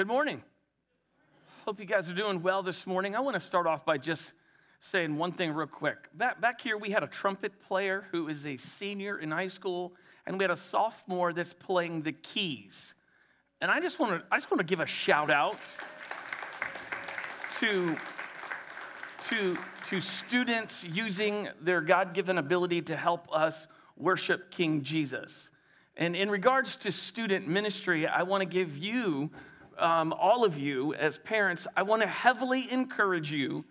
Good morning. Hope you guys are doing well this morning. I want to start off by just saying one thing real quick. Back, back here, we had a trumpet player who is a senior in high school, and we had a sophomore that's playing the keys. And I just want to, I just want to give a shout out to, to, to students using their God given ability to help us worship King Jesus. And in regards to student ministry, I want to give you, um, all of you as parents, I want to heavily encourage you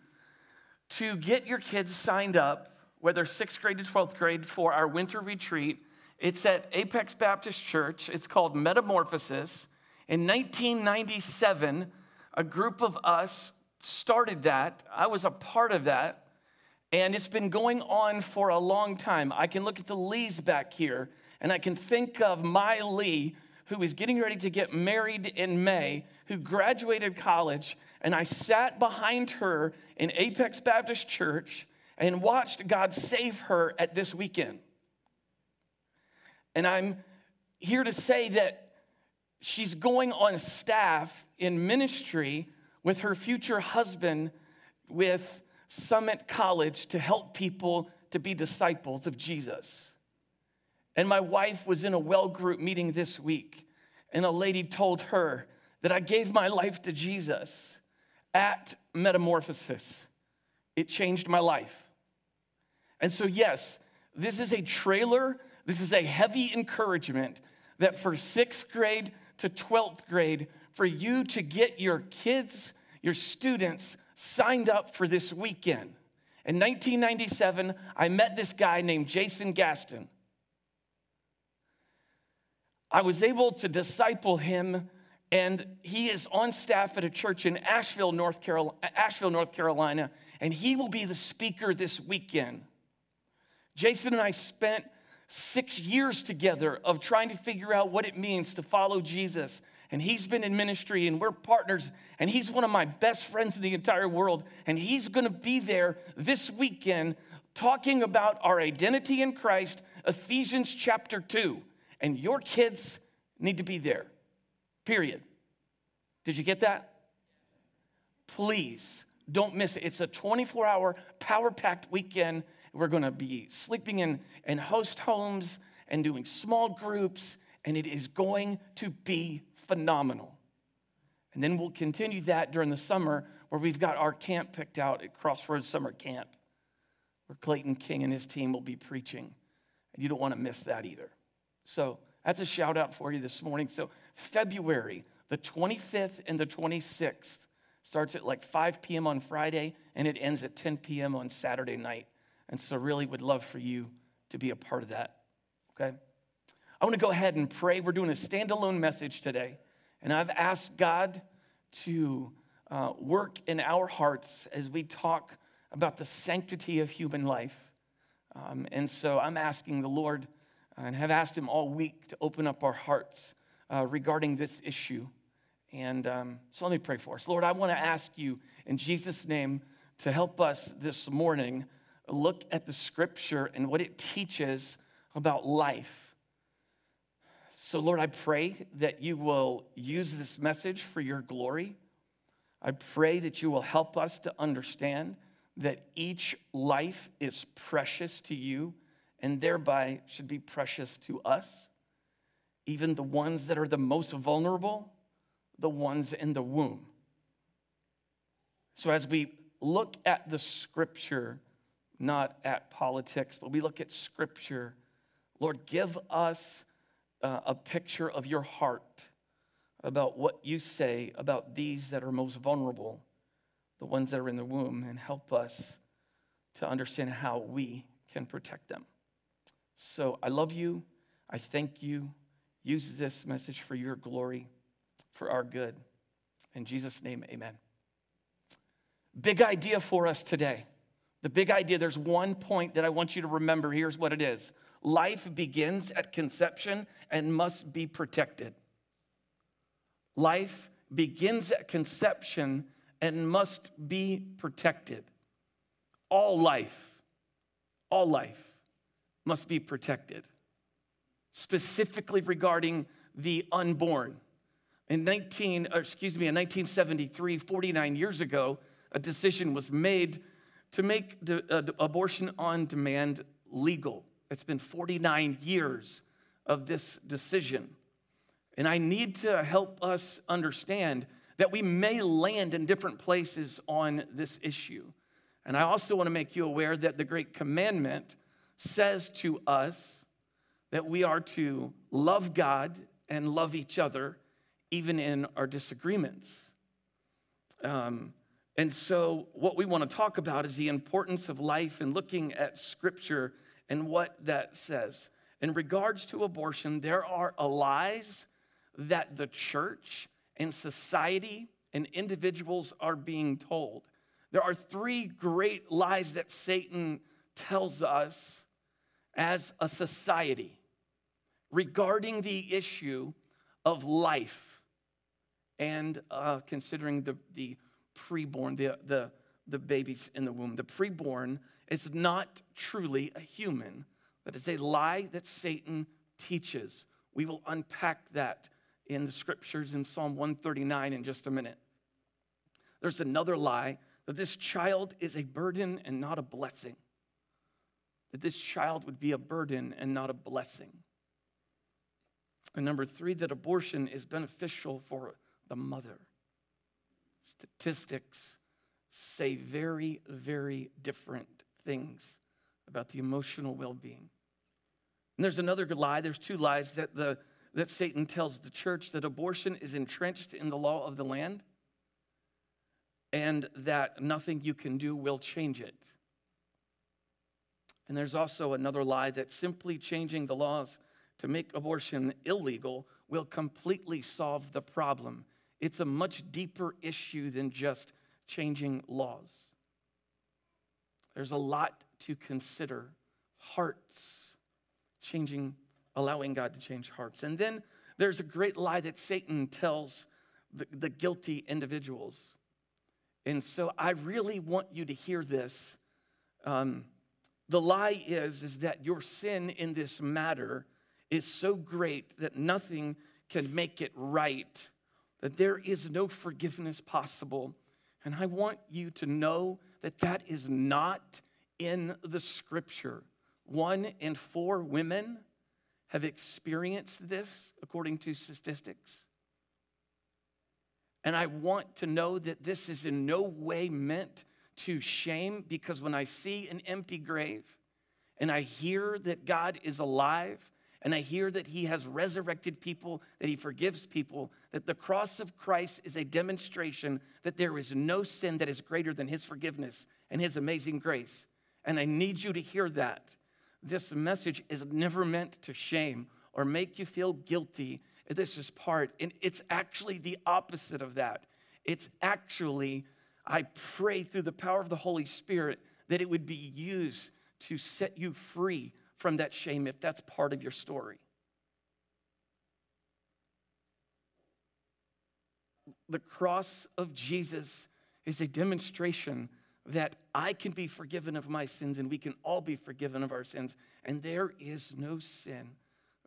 to get your kids signed up, whether sixth grade to 12th grade, for our winter retreat. It's at Apex Baptist Church. It's called Metamorphosis. In 1997, a group of us started that. I was a part of that. And it's been going on for a long time. I can look at the Lees back here, and I can think of my Lee, who is getting ready to get married in May, who graduated college, and I sat behind her in Apex Baptist Church and watched God save her at this weekend. And I'm here to say that she's going on staff in ministry with her future husband with Summit College to help people to be disciples of Jesus. And my wife was in a well group meeting this week, and a lady told her that I gave my life to Jesus at Metamorphosis. It changed my life. And so, yes, this is a trailer, this is a heavy encouragement that for sixth grade to 12th grade, for you to get your kids, your students signed up for this weekend. In 1997, I met this guy named Jason Gaston. I was able to disciple him, and he is on staff at a church in Asheville, North Carolina, Asheville, North Carolina, and he will be the speaker this weekend. Jason and I spent six years together of trying to figure out what it means to follow Jesus. And he's been in ministry, and we're partners, and he's one of my best friends in the entire world. And he's gonna be there this weekend talking about our identity in Christ, Ephesians chapter 2 and your kids need to be there. Period. Did you get that? Please don't miss it. It's a 24 hour, power packed weekend. We're going to be sleeping in, in host homes and doing small groups, and it is going to be phenomenal. And then we'll continue that during the summer where we've got our camp picked out at Crossroads Summer Camp, where Clayton King and his team will be preaching. And you don't want to miss that either. So that's a shout out for you this morning. So, February, the 25th and the 26th, starts at like 5 p.m. on Friday and it ends at 10 p.m. on Saturday night. And so, really would love for you to be a part of that. Okay? I want to go ahead and pray. We're doing a standalone message today. And I've asked God to uh, work in our hearts as we talk about the sanctity of human life. Um, and so I'm asking the Lord and have asked Him all week to open up our hearts uh, regarding this issue. And um, so let me pray for us. Lord, I want to ask you in Jesus' name to help us this morning look at the scripture and what it teaches about life. So, Lord, I pray that you will use this message for your glory. I pray that you will help us to understand that each life is precious to you and thereby should be precious to us, even the ones that are the most vulnerable, the ones in the womb. So, as we look at the scripture, not at politics, but we look at scripture, Lord, give us uh, a picture of your heart about what you say about these that are most vulnerable, the ones that are in the womb, and help us to understand how we can protect them. So I love you. I thank you. Use this message for your glory, for our good. In Jesus' name, amen. Big idea for us today. The big idea, there's one point that I want you to remember. Here's what it is life begins at conception and must be protected. Life begins at conception and must be protected. All life, all life must be protected, specifically regarding the unborn. In 19, excuse me, in 1973, 49 years ago, a decision was made to make uh, abortion on demand legal. It's been 49 years of this decision. And I need to help us understand that we may land in different places on this issue. And I also want to make you aware that the Great Commandment says to us that we are to love God and love each other, even in our disagreements. Um, and so, what we want to talk about is the importance of life and looking at Scripture and what that says. In regards to abortion, there are lies that the church and society and individuals are being told. There are three great lies that Satan tells us as a society regarding the issue of life and uh, considering the, the preborn, the, the, the babies in the womb. The preborn is not truly a human, but it's a lie that Satan teaches. We will unpack that in the scriptures in Psalm 139 in just a minute. There's another lie that this child is a burden and not a blessing that this child would be a burden and not a blessing. And number three, that abortion is beneficial for the mother. Statistics say very, very different things about the emotional well being. And there's another lie, there's two lies that, the, that Satan tells the church that abortion is entrenched in the law of the land and that nothing you can do will change it. And there's also another lie that simply changing the laws to make abortion illegal will completely solve the problem. It's a much deeper issue than just changing laws. There's a lot to consider hearts, changing, allowing God to change hearts. And then there's a great lie that Satan tells the, the guilty individuals. And so I really want you to hear this. Um, the lie is, is that your sin in this matter is so great that nothing can make it right, that there is no forgiveness possible. And I want you to know that that is not in the scripture. One in four women have experienced this, according to statistics. And I want to know that this is in no way meant to shame because when I see an empty grave and I hear that God is alive and I hear that He has resurrected people, that He forgives people, that the cross of Christ is a demonstration that there is no sin that is greater than His forgiveness and His amazing grace. And I need you to hear that. This message is never meant to shame or make you feel guilty. This is part, and it's actually the opposite of that. It's actually I pray through the power of the Holy Spirit that it would be used to set you free from that shame if that's part of your story. The cross of Jesus is a demonstration that I can be forgiven of my sins and we can all be forgiven of our sins. And there is no sin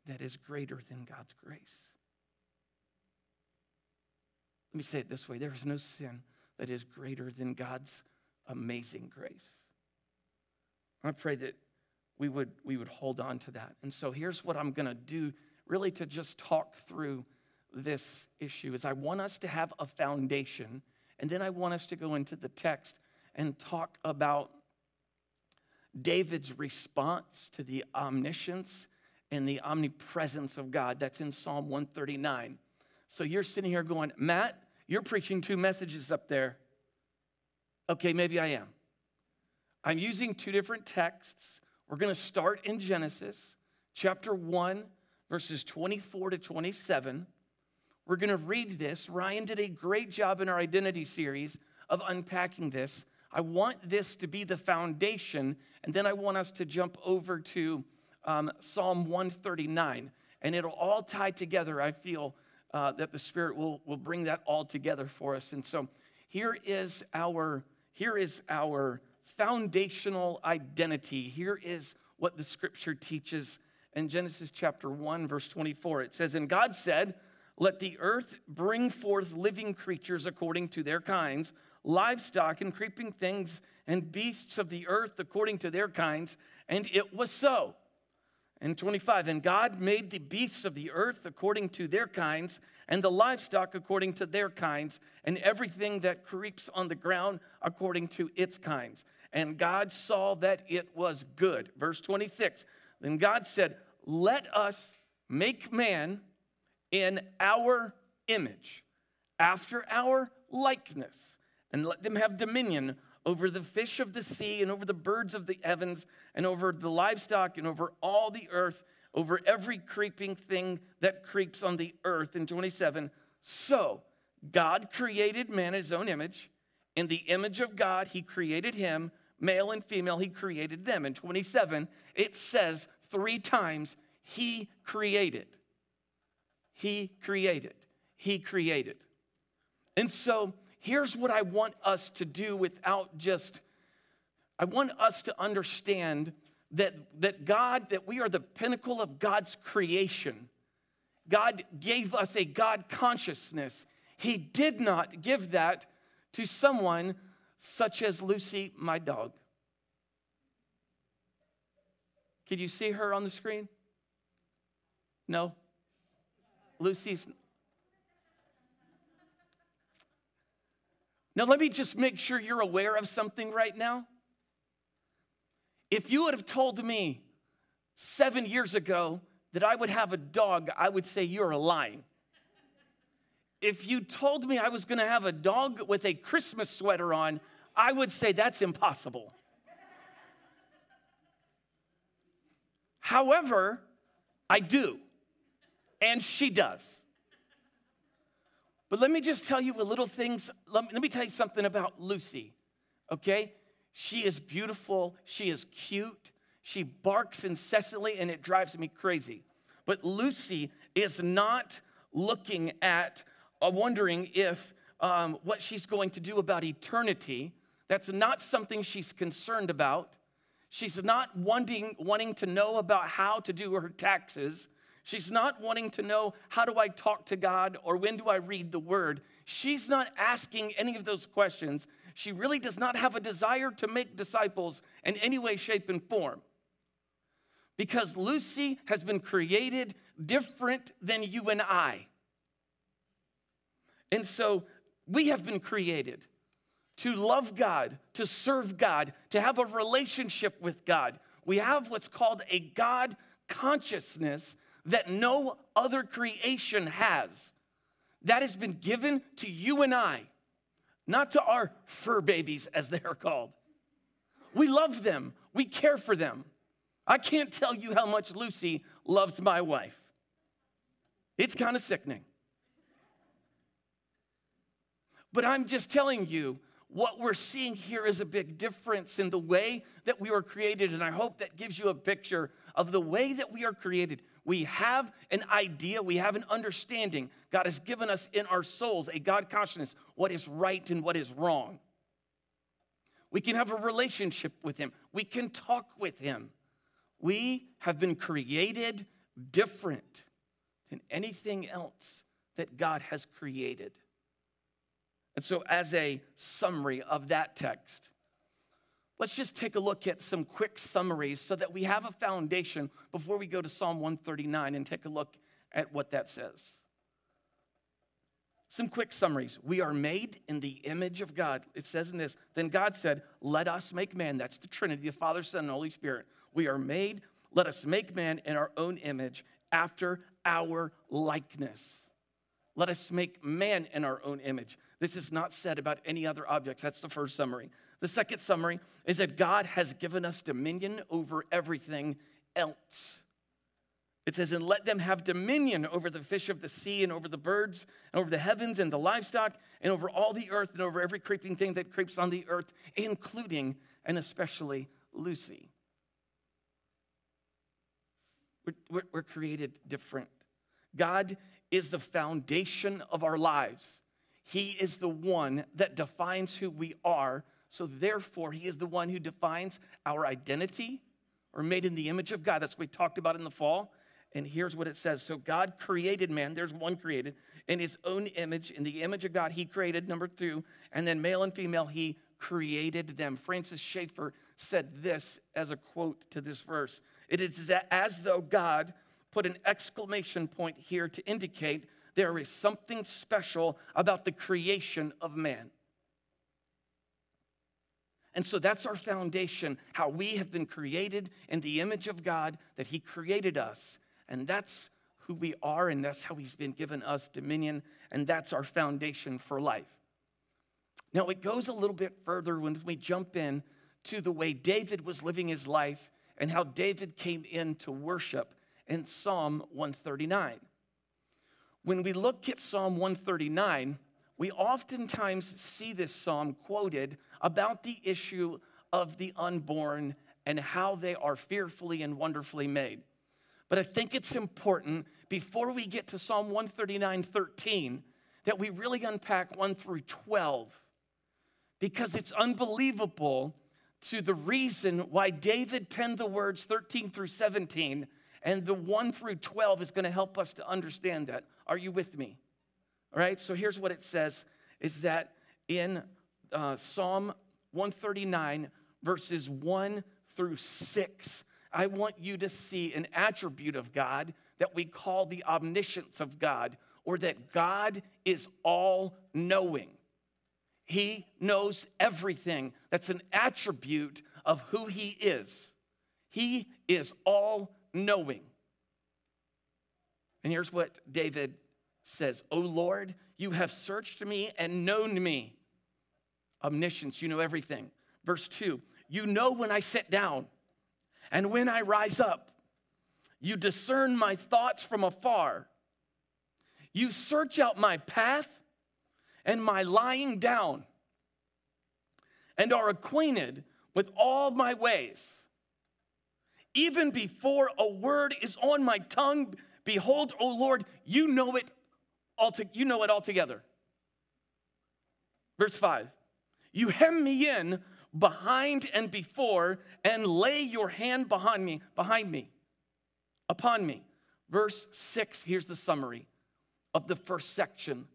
that is greater than God's grace. Let me say it this way there is no sin that is greater than God's amazing grace. I pray that we would, we would hold on to that. And so here's what I'm going to do really to just talk through this issue is I want us to have a foundation and then I want us to go into the text and talk about David's response to the omniscience and the omnipresence of God. That's in Psalm 139. So you're sitting here going, Matt, you're preaching two messages up there. Okay, maybe I am. I'm using two different texts. We're going to start in Genesis chapter 1, verses 24 to 27. We're going to read this. Ryan did a great job in our identity series of unpacking this. I want this to be the foundation, and then I want us to jump over to um, Psalm 139. And it'll all tie together, I feel, uh, that the Spirit will, will bring that all together for us. And so here is our, here is our foundational identity. Here is what the scripture teaches in Genesis chapter 1, verse 24. It says, And God said, let the earth bring forth living creatures according to their kinds, livestock and creeping things and beasts of the earth according to their kinds. And it was so. And 25, and God made the beasts of the earth according to their kinds, and the livestock according to their kinds, and everything that creeps on the ground according to its kinds. And God saw that it was good. Verse 26, then God said, Let us make man in our image, after our likeness, and let them have dominion over the fish of the sea and over the birds of the heavens and over the livestock and over all the earth, over every creeping thing that creeps on the earth. In 27, so God created man in his own image. In the image of God, he created him, male and female, he created them. In 27, it says three times, he created. He created. He created. And so here's what I want us to do without just, I want us to understand that, that God, that we are the pinnacle of God's creation. God gave us a God consciousness. He did not give that to someone such as Lucy, my dog. Can you see her on the screen? No? Lucy's Now, let me just make sure you're aware of something right now. If you would have told me seven years ago that I would have a dog, I would say you're lying. If you told me I was gonna have a dog with a Christmas sweater on, I would say that's impossible. However, I do, and she does. But let me just tell you a little things. Let me, let me tell you something about Lucy, okay? She is beautiful. She is cute. She barks incessantly, and it drives me crazy. But Lucy is not looking at, uh, wondering if um, what she's going to do about eternity. That's not something she's concerned about. She's not wanting, wanting to know about how to do her taxes. She's not wanting to know how do I talk to God or when do I read the word. She's not asking any of those questions. She really does not have a desire to make disciples in any way, shape, and form. Because Lucy has been created different than you and I. And so we have been created to love God, to serve God, to have a relationship with God. We have what's called a God consciousness that no other creation has. That has been given to you and I, not to our fur babies, as they are called. We love them, we care for them. I can't tell you how much Lucy loves my wife. It's kind of sickening. But I'm just telling you, what we're seeing here is a big difference in the way that we were created. And I hope that gives you a picture of the way that we are created. We have an idea, we have an understanding. God has given us in our souls a God consciousness what is right and what is wrong. We can have a relationship with Him, we can talk with Him. We have been created different than anything else that God has created. And so, as a summary of that text, Let's just take a look at some quick summaries so that we have a foundation before we go to Psalm 139 and take a look at what that says. Some quick summaries. We are made in the image of God. It says in this, then God said, Let us make man. That's the Trinity, the Father, Son, and Holy Spirit. We are made, let us make man in our own image after our likeness. Let us make man in our own image. This is not said about any other objects. That's the first summary. The second summary is that God has given us dominion over everything else. It says, and let them have dominion over the fish of the sea and over the birds and over the heavens and the livestock and over all the earth and over every creeping thing that creeps on the earth, including and especially Lucy. We're, we're, we're created different. God is the foundation of our lives. He is the one that defines who we are so therefore, he is the one who defines our identity or made in the image of God. That's what we talked about in the fall. And here's what it says So God created man, there's one created, in his own image. In the image of God, he created, number two. And then male and female, he created them. Francis Schaeffer said this as a quote to this verse It is as though God put an exclamation point here to indicate there is something special about the creation of man. And so that's our foundation, how we have been created in the image of God, that He created us. And that's who we are, and that's how He's been given us dominion, and that's our foundation for life. Now, it goes a little bit further when we jump in to the way David was living his life and how David came in to worship in Psalm 139. When we look at Psalm 139, we oftentimes see this psalm quoted about the issue of the unborn and how they are fearfully and wonderfully made. But I think it's important before we get to Psalm 139 13 that we really unpack 1 through 12 because it's unbelievable to the reason why David penned the words 13 through 17 and the 1 through 12 is going to help us to understand that. Are you with me? All right, so here's what it says is that in uh, Psalm 139, verses 1 through 6, I want you to see an attribute of God that we call the omniscience of God, or that God is all knowing. He knows everything. That's an attribute of who He is. He is all knowing. And here's what David says O Lord, you have searched me and known me. Omniscience, you know everything. Verse 2 You know when I sit down and when I rise up. You discern my thoughts from afar. You search out my path and my lying down and are acquainted with all my ways. Even before a word is on my tongue, behold, O Lord, you know it all to, you know it altogether. Verse 5. You hem me in behind and before and lay your hand behind me, behind me, upon me. Verse 6, here's the summary of the first section.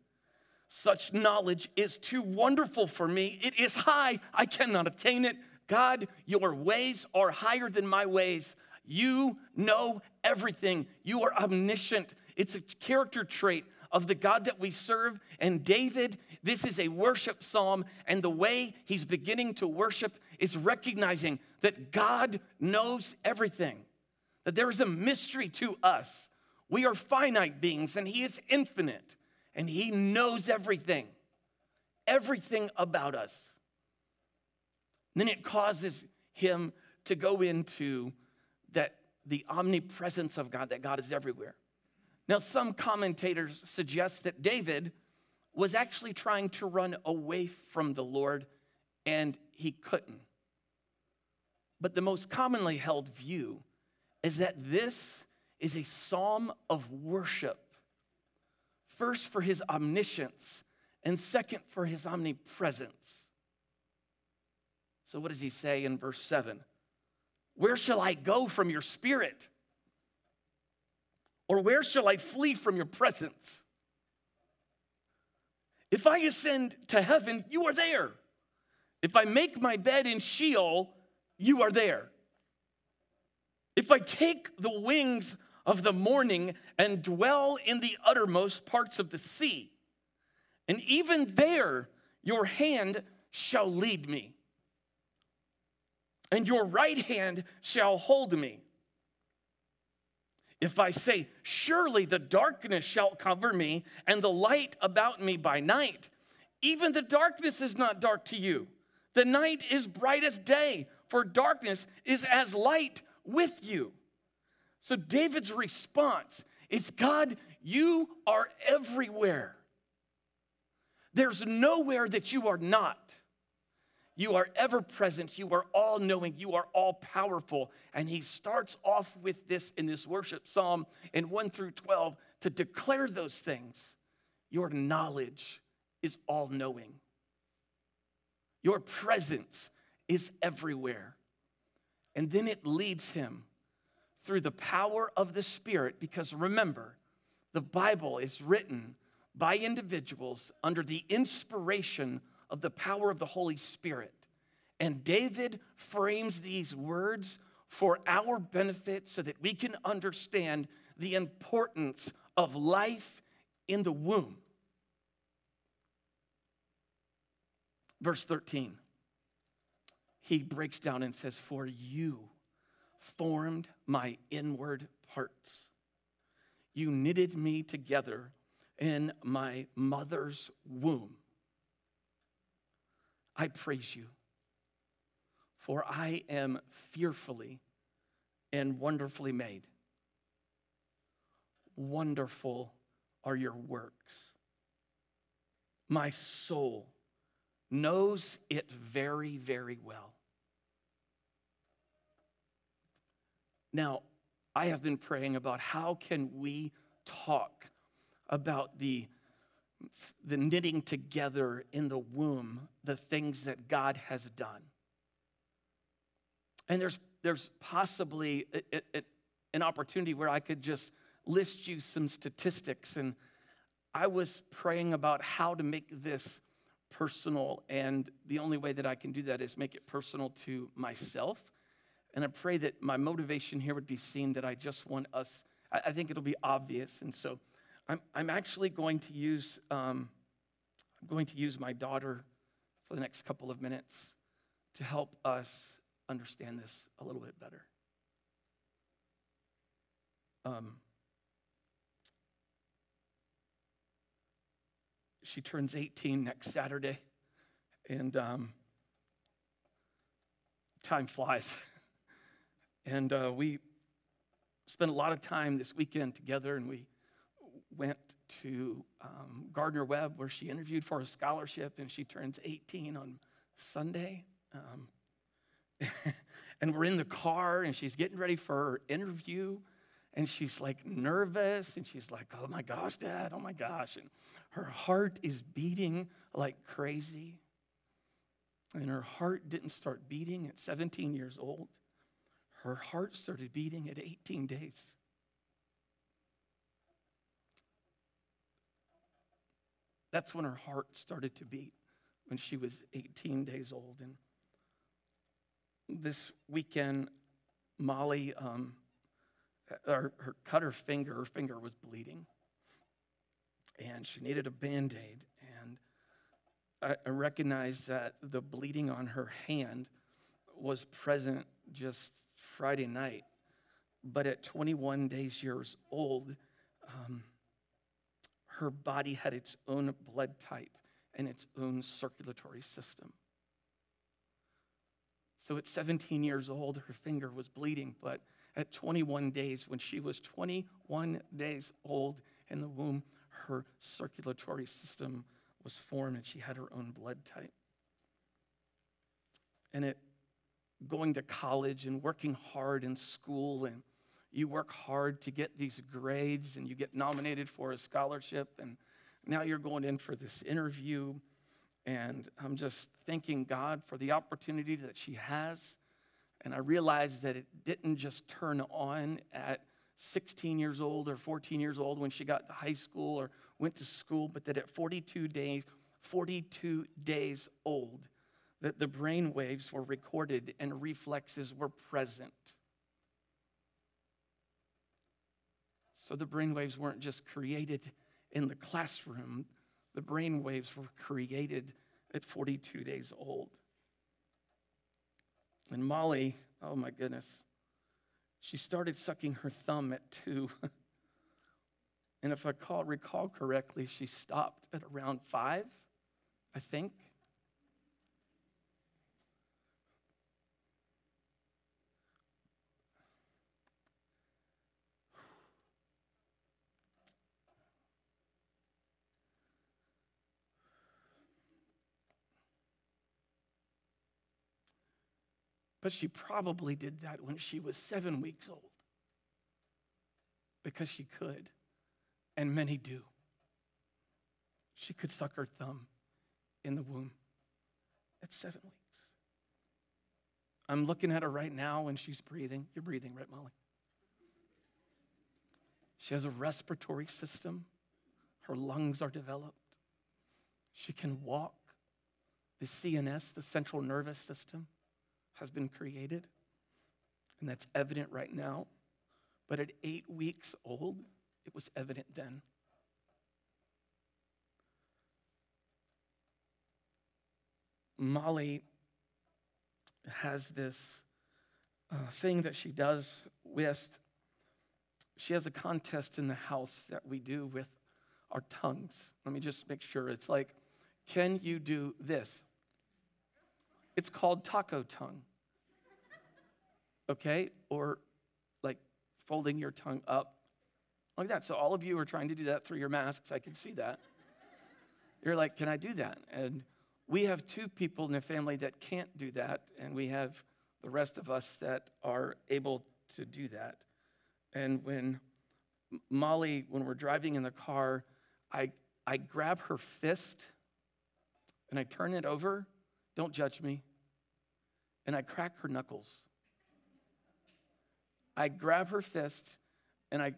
Such knowledge is too wonderful for me. It is high. I cannot attain it. God, your ways are higher than my ways. You know everything. You are omniscient. It's a character trait of the God that we serve. And David, this is a worship psalm. And the way he's beginning to worship is recognizing that God knows everything, that there is a mystery to us. We are finite beings, and he is infinite, and he knows everything, everything about us. then it causes him to go into that the omnipresence of God, that God is everywhere. Now, some commentators suggest that David was actually trying to run away from the Lord and he couldn't. But the most commonly held view is that this is a psalm of worship. First, for his omniscience, and second, for his omnipresence. So, what does he say in verse 7? Where shall I go from your spirit? Or where shall I flee from your presence? If I ascend to heaven, you are there. If I make my bed in Sheol, you are there. If I take the wings of the morning and dwell in the uttermost parts of the sea, and even there your hand shall lead me, and your right hand shall hold me. If I say, Surely the darkness shall cover me, and the light about me by night, even the darkness is not dark to you. The night is bright as day, for darkness is as light with you. So David's response is God, you are everywhere. There's nowhere that you are not. You are ever present. You are all knowing. You are all powerful. And he starts off with this in this worship psalm in 1 through 12 to declare those things. Your knowledge is all knowing, your presence is everywhere. And then it leads him through the power of the Spirit, because remember, the Bible is written by individuals under the inspiration of the power of the Holy Spirit. And David frames these words for our benefit so that we can understand the importance of life in the womb. Verse 13, he breaks down and says, For you formed my inward parts. You knitted me together in my mother's womb. I praise you, for I am fearfully and wonderfully made. Wonderful are your works. My soul knows it very, very well. Now, I have been praying about how can we talk about the the knitting together in the womb the things that God has done. And there's there's possibly a, a, an opportunity where I could just list you some statistics and I was praying about how to make this personal and the only way that I can do that is make it personal to myself and I pray that my motivation here would be seen that I just want us, I, I think it'll be obvious. And so I'm, I'm actually going to use, um, I'm going to use my daughter for the next couple of minutes to help us understand this a little bit better. Um, she turns 18 next Saturday, and um, time flies. And uh, we spent a lot of time this weekend together, and we went to um, Gardner Webb, where she interviewed for a scholarship, and she turns 18 on Sunday. Um, and we're in the car, and she's getting ready for her interview, and she's like nervous, and she's like, "Oh my gosh, Dad! Oh my gosh!" And her heart is beating like crazy. And her heart didn't start beating at 17 years old. Her heart started beating at 18 days. That's when her heart started to beat, when she was 18 days old. And this weekend, Molly um, her, her cut her finger, her finger was bleeding, and she needed a band aid. And I, I recognized that the bleeding on her hand was present just Friday night. But at 21 days years old, um, her body had its own blood type and its own circulatory system. So at 17 years old, her finger was bleeding, but at 21 days, when she was 21 days old in the womb, her circulatory system was formed and she had her own blood type. And it going to college and working hard in school and you work hard to get these grades and you get nominated for a scholarship and now you're going in for this interview and i'm just thanking god for the opportunity that she has and i realized that it didn't just turn on at 16 years old or 14 years old when she got to high school or went to school but that at 42 days 42 days old that the brain waves were recorded and reflexes were present. So the brain waves weren't just created in the classroom, the brain waves were created at 42 days old. And Molly, oh my goodness, she started sucking her thumb at two. and if I call, recall correctly, she stopped at around five, I think. But she probably did that when she was seven weeks old because she could, and many do. She could suck her thumb in the womb at seven weeks. I'm looking at her right now and she's breathing. You're breathing, right, Molly? She has a respiratory system. Her lungs are developed. She can walk. The CNS, the central nervous system, has been created. And that's evident right now. But at eight weeks old, it was evident then. Molly has this uh, thing that she does with, she has a contest in the house that we do with our tongues. Let me just make sure. It's like, can you do this? It's called taco tongue. Okay? Or like folding your tongue up like that. So all of you are trying to do that through your masks. I can see that. You're like, can I do that? And we have two people in the family that can't do that, and we have the rest of us that are able to do that. And when Molly, when we're driving in the car, I, I grab her fist and I turn it over. Don't judge me. And I crack her knuckles. I grab her fist and I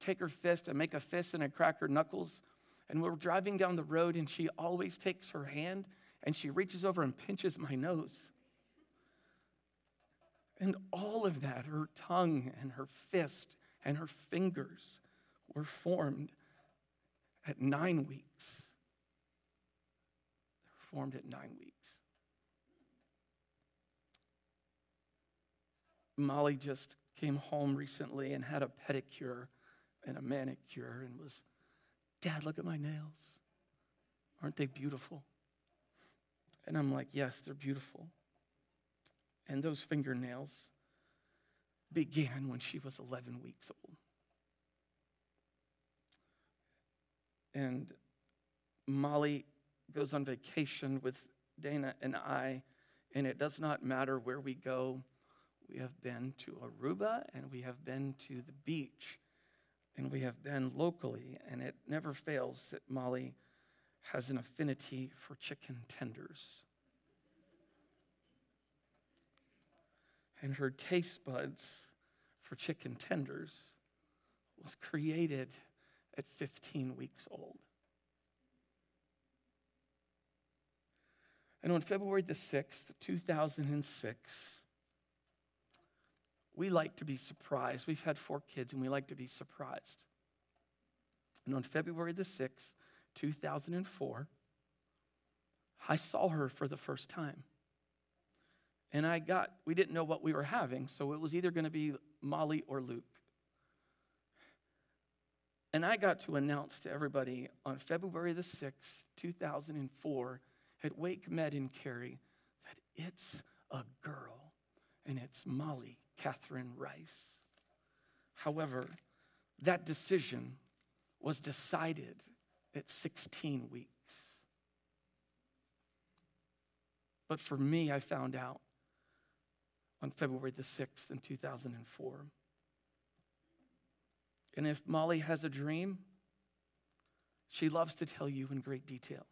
take her fist, I make a fist and I crack her knuckles. And we're driving down the road and she always takes her hand and she reaches over and pinches my nose. And all of that, her tongue and her fist and her fingers, were formed at nine weeks. They were formed at nine weeks. Molly just came home recently and had a pedicure and a manicure and was, Dad, look at my nails. Aren't they beautiful? And I'm like, Yes, they're beautiful. And those fingernails began when she was 11 weeks old. And Molly goes on vacation with Dana and I, and it does not matter where we go. We have been to Aruba and we have been to the beach and we have been locally, and it never fails that Molly has an affinity for chicken tenders. And her taste buds for chicken tenders was created at 15 weeks old. And on February the 6th, 2006, we like to be surprised. We've had four kids and we like to be surprised. And on February the 6th, 2004, I saw her for the first time. And I got, we didn't know what we were having, so it was either going to be Molly or Luke. And I got to announce to everybody on February the 6th, 2004, at Wake Med in Cary, that it's a girl and it's Molly Catherine Rice. However, that decision was decided at 16 weeks. But for me, I found out on February the 6th in 2004. And if Molly has a dream, she loves to tell you in great detail.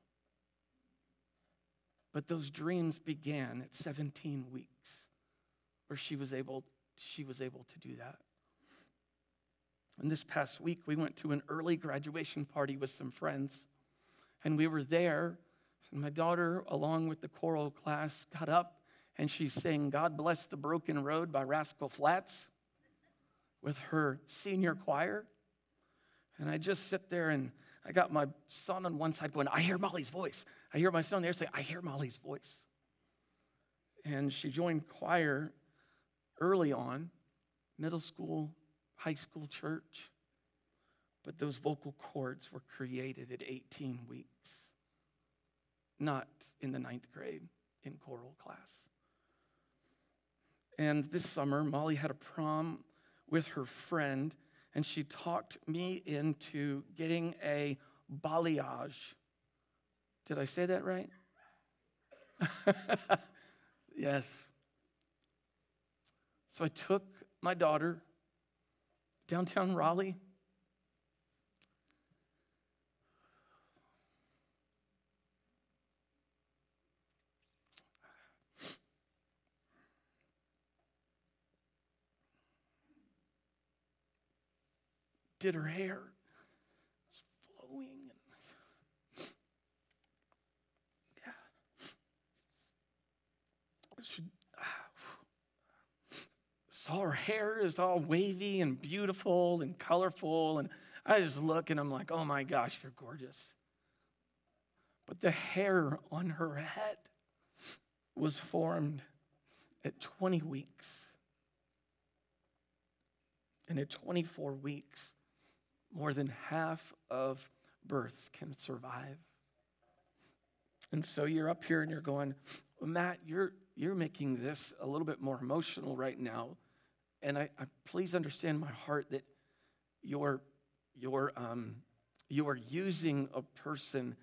But those dreams began at 17 weeks, where she was able, she was able to do that. And this past week, we went to an early graduation party with some friends, and we were there. And my daughter, along with the choral class, got up and she sang God Bless the Broken Road by Rascal Flatts with her senior choir. And I just sit there and I got my son on one side going, I hear Molly's voice. I hear my son there say, I hear Molly's voice. And she joined choir early on, middle school, high school church. But those vocal cords were created at 18 weeks, not in the ninth grade in choral class. And this summer, Molly had a prom with her friend, and she talked me into getting a balayage. Did I say that right? yes. So I took my daughter downtown Raleigh did her hair. It saw her hair is all wavy and beautiful and colorful. And I just look and I'm like, oh my gosh, you're gorgeous. But the hair on her head was formed at 20 weeks. And at 24 weeks, more than half of births can survive. And so you're up here and you're going, Matt, you're, you're making this a little bit more emotional right now. And I, I please understand my heart that you're, you're, um, you are using a person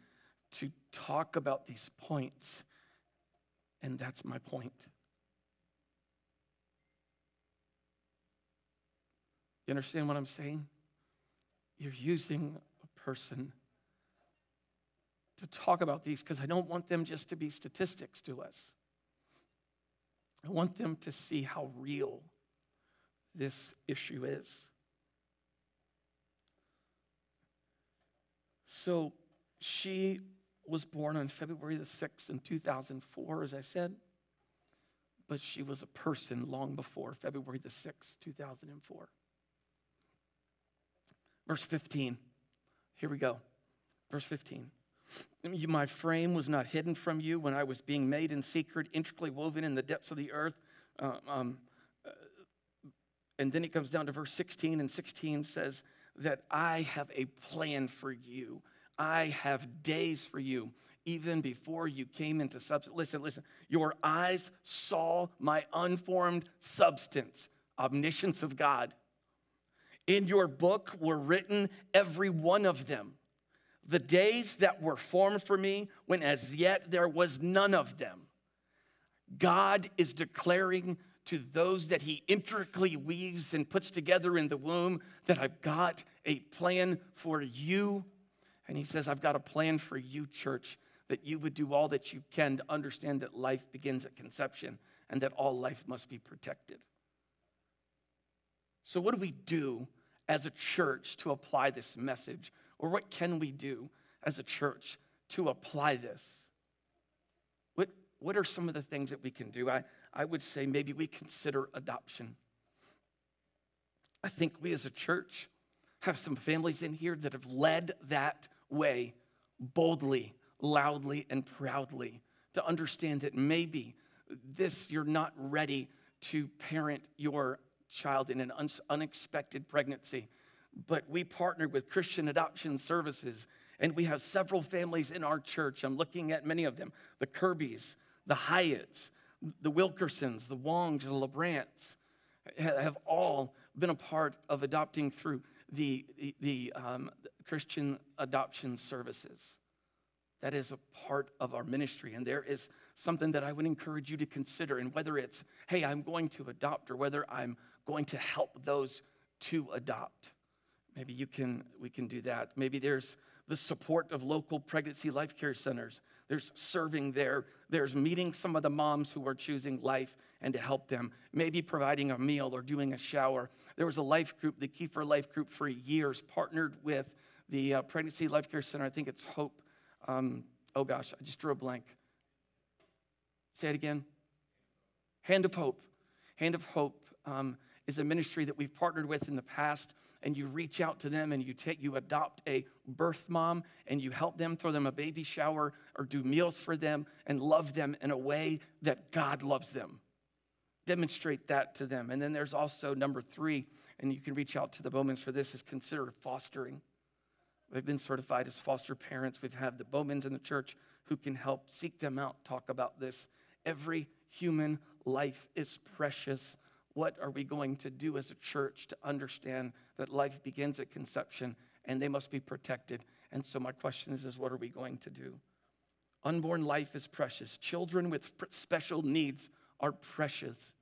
to talk about these points. And that's my point. You understand what I'm saying? You're using a person to talk about these because I don't want them just to be statistics to us. I want them to see how real this issue is. So she was born on February the 6th in 2004, as I said, but she was a person long before February the 6th, 2004. Verse 15. Here we go. Verse 15. My frame was not hidden from you when I was being made in secret, intricately woven in the depths of the earth. Uh, um, uh, and then it comes down to verse 16, and 16 says that I have a plan for you. I have days for you, even before you came into substance. Listen, listen. Your eyes saw my unformed substance, omniscience of God in your book were written, every one of them. The days that were formed for me, when as yet there was none of them. God is declaring to those that He intricately weaves and puts together in the womb that I've got a plan for you. And He says, I've got a plan for you, church, that you would do all that you can to understand that life begins at conception and that all life must be protected. So, what do we do as a church to apply this message? Or what can we do as a church to apply this? What, what are some of the things that we can do? I, I would say maybe we consider adoption. I think we as a church have some families in here that have led that way boldly, loudly, and proudly to understand that maybe this you're not ready to parent your child in an un- unexpected pregnancy. But we partnered with Christian Adoption Services, and we have several families in our church. I'm looking at many of them the Kirbys, the Hyatts, the Wilkersons, the Wongs, the LeBrants have all been a part of adopting through the, the, um, Christian Adoption Services. That is a part of our ministry. And there is something that I would encourage you to consider. And whether it's, hey, I'm going to adopt, or whether I'm going to help those to adopt. Maybe you can, we can do that. Maybe there's the support of local pregnancy life care centers. There's serving there. There's meeting some of the moms who are choosing life and to help them. Maybe providing a meal or doing a shower. There was a life group, the Kiefer Life Group, for years, partnered with the uh, Pregnancy Life Care Center. I think it's Hope. Um, oh gosh, I just drew a blank. Say it again. Hand of Hope. Hand of Hope. Um, is a ministry that we've partnered with in the past and you reach out to them and you take you adopt a birth mom and you help them throw them a baby shower or do meals for them and love them in a way that God loves them. Demonstrate that to them. And then there's also number 3 and you can reach out to the Bowmans for this is consider fostering. They've been certified as foster parents. We've had the Bowmans in the church who can help seek them out, talk about this. Every human life is precious what are we going to do as a church to understand that life begins at conception and they must be protected? And so, my question is, is what are we going to do? Unborn life is precious. Children with special needs are precious.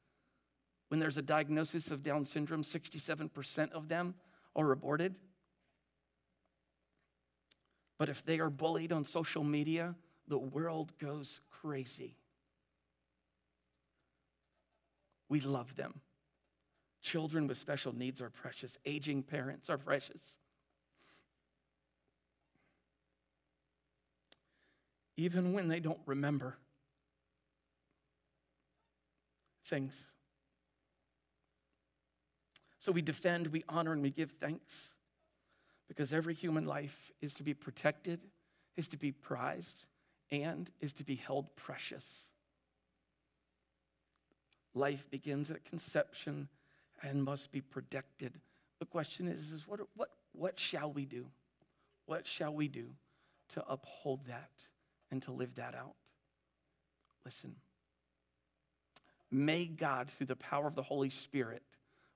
When there's a diagnosis of Down syndrome, 67% of them are aborted. But if they are bullied on social media, the world goes crazy. We love them. Children with special needs are precious. Aging parents are precious. Even when they don't remember things. So we defend, we honor, and we give thanks because every human life is to be protected, is to be prized, and is to be held precious. Life begins at conception and must be protected. The question is, is what, what, what shall we do? What shall we do to uphold that and to live that out? Listen. May God, through the power of the Holy Spirit,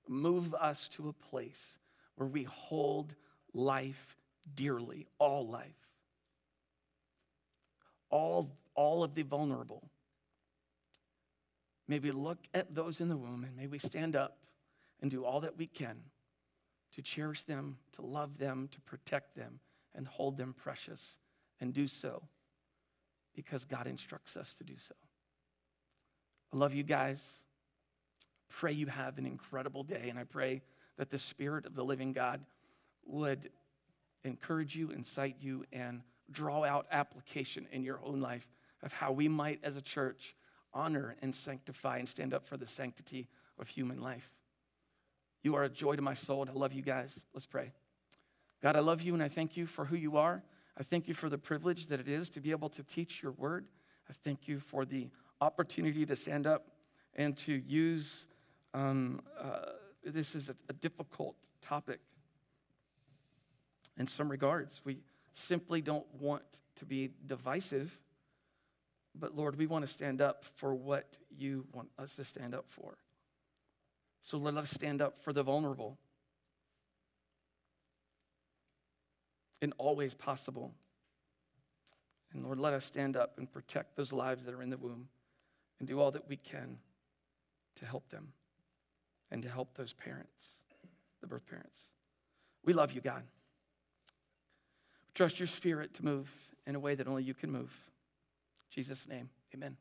move us to a place where we hold life dearly, all life, all, all of the vulnerable. May we look at those in the womb and may we stand up and do all that we can to cherish them, to love them, to protect them, and hold them precious, and do so because God instructs us to do so. I love you guys. Pray you have an incredible day, and I pray that the Spirit of the living God would encourage you, incite you, and draw out application in your own life of how we might, as a church, honor and sanctify and stand up for the sanctity of human life. You are a joy to my soul, and I love you guys. Let's pray. God, I love you, and I thank you for who you are. I thank you for the privilege that it is to be able to teach your word. I thank you for the opportunity to stand up and to use um, uh, this is a, a difficult topic in some regards. We simply don't want to be divisive, but Lord, we want to stand up for what you want us to stand up for. So let us stand up for the vulnerable in all ways possible. And Lord, let us stand up and protect those lives that are in the womb and do all that we can to help them and to help those parents, the birth parents. We love you, God. Trust your spirit to move in a way that only you can move. In Jesus' name, amen.